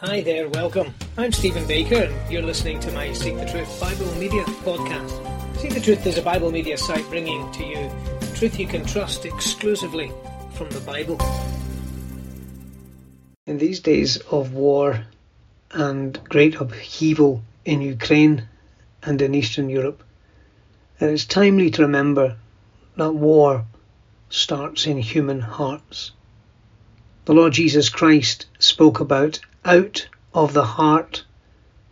Hi there, welcome. I'm Stephen Baker, and you're listening to my Seek the Truth Bible Media podcast. Seek the Truth is a Bible media site bringing to you truth you can trust exclusively from the Bible. In these days of war and great upheaval in Ukraine and in Eastern Europe, it is timely to remember that war starts in human hearts. The Lord Jesus Christ spoke about out of the heart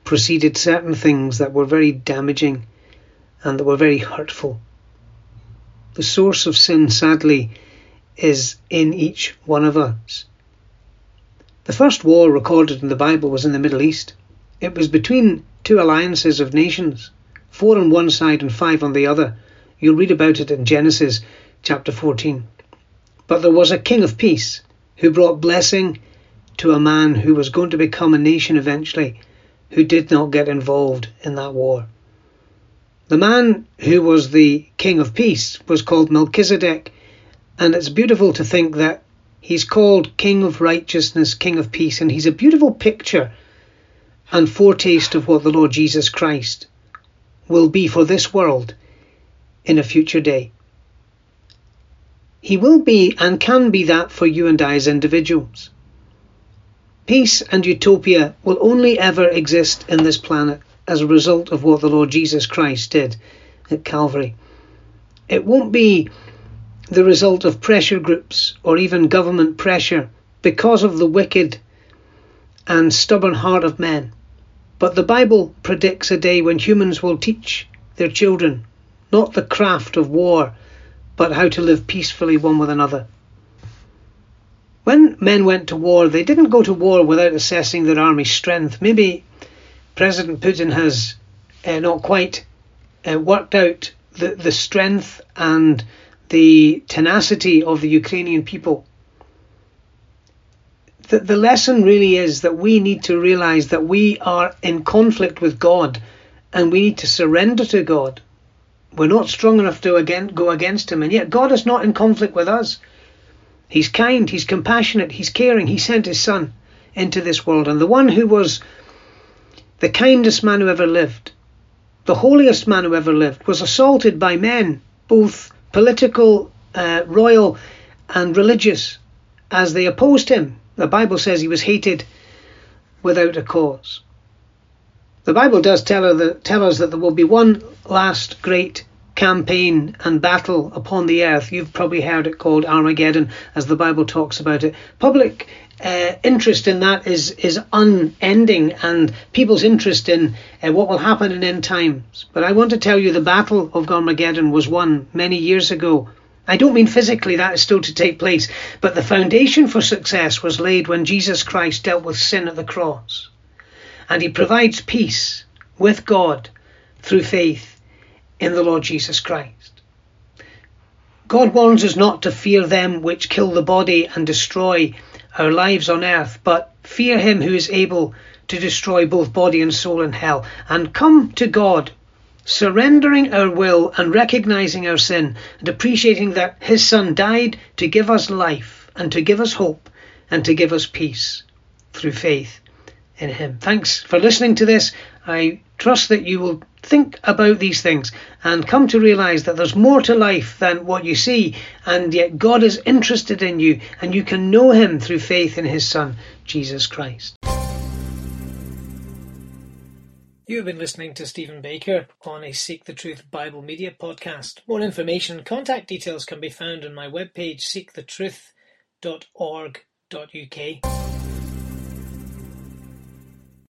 proceeded certain things that were very damaging and that were very hurtful. The source of sin, sadly, is in each one of us. The first war recorded in the Bible was in the Middle East. It was between two alliances of nations, four on one side and five on the other. You'll read about it in Genesis chapter 14. But there was a king of peace who brought blessing to a man who was going to become a nation eventually, who did not get involved in that war. The man who was the King of Peace was called Melchizedek, and it's beautiful to think that he's called King of Righteousness, King of Peace, and he's a beautiful picture and foretaste of what the Lord Jesus Christ will be for this world in a future day. He will be and can be that for you and I as individuals. Peace and utopia will only ever exist in this planet as a result of what the Lord Jesus Christ did at Calvary. It won't be the result of pressure groups or even government pressure because of the wicked and stubborn heart of men. But the Bible predicts a day when humans will teach their children not the craft of war, but how to live peacefully one with another. When men went to war, they didn't go to war without assessing their army's strength. Maybe President Putin has uh, not quite uh, worked out the, the strength and the tenacity of the Ukrainian people. The, the lesson really is that we need to realize that we are in conflict with God and we need to surrender to God. We're not strong enough to again, go against Him, and yet God is not in conflict with us. He's kind, he's compassionate, he's caring. He sent his son into this world. And the one who was the kindest man who ever lived, the holiest man who ever lived, was assaulted by men, both political, uh, royal, and religious, as they opposed him. The Bible says he was hated without a cause. The Bible does tell, tell us that there will be one last great campaign and battle upon the earth. You've probably heard it called Armageddon, as the Bible talks about it. Public uh, interest in that is is unending, and people's interest in uh, what will happen in end times. But I want to tell you, the battle of Armageddon was won many years ago. I don't mean physically that is still to take place, but the foundation for success was laid when Jesus Christ dealt with sin at the cross. And he provides peace with God through faith in the Lord Jesus Christ. God warns us not to fear them which kill the body and destroy our lives on earth, but fear him who is able to destroy both body and soul in hell, and come to God, surrendering our will and recognizing our sin, and appreciating that his Son died to give us life, and to give us hope, and to give us peace through faith in him. Thanks for listening to this. I trust that you will think about these things and come to realize that there's more to life than what you see, and yet God is interested in you, and you can know Him through faith in His Son, Jesus Christ. You have been listening to Stephen Baker on a Seek the Truth Bible Media podcast. More information contact details can be found on my webpage seekthetruth.org.uk.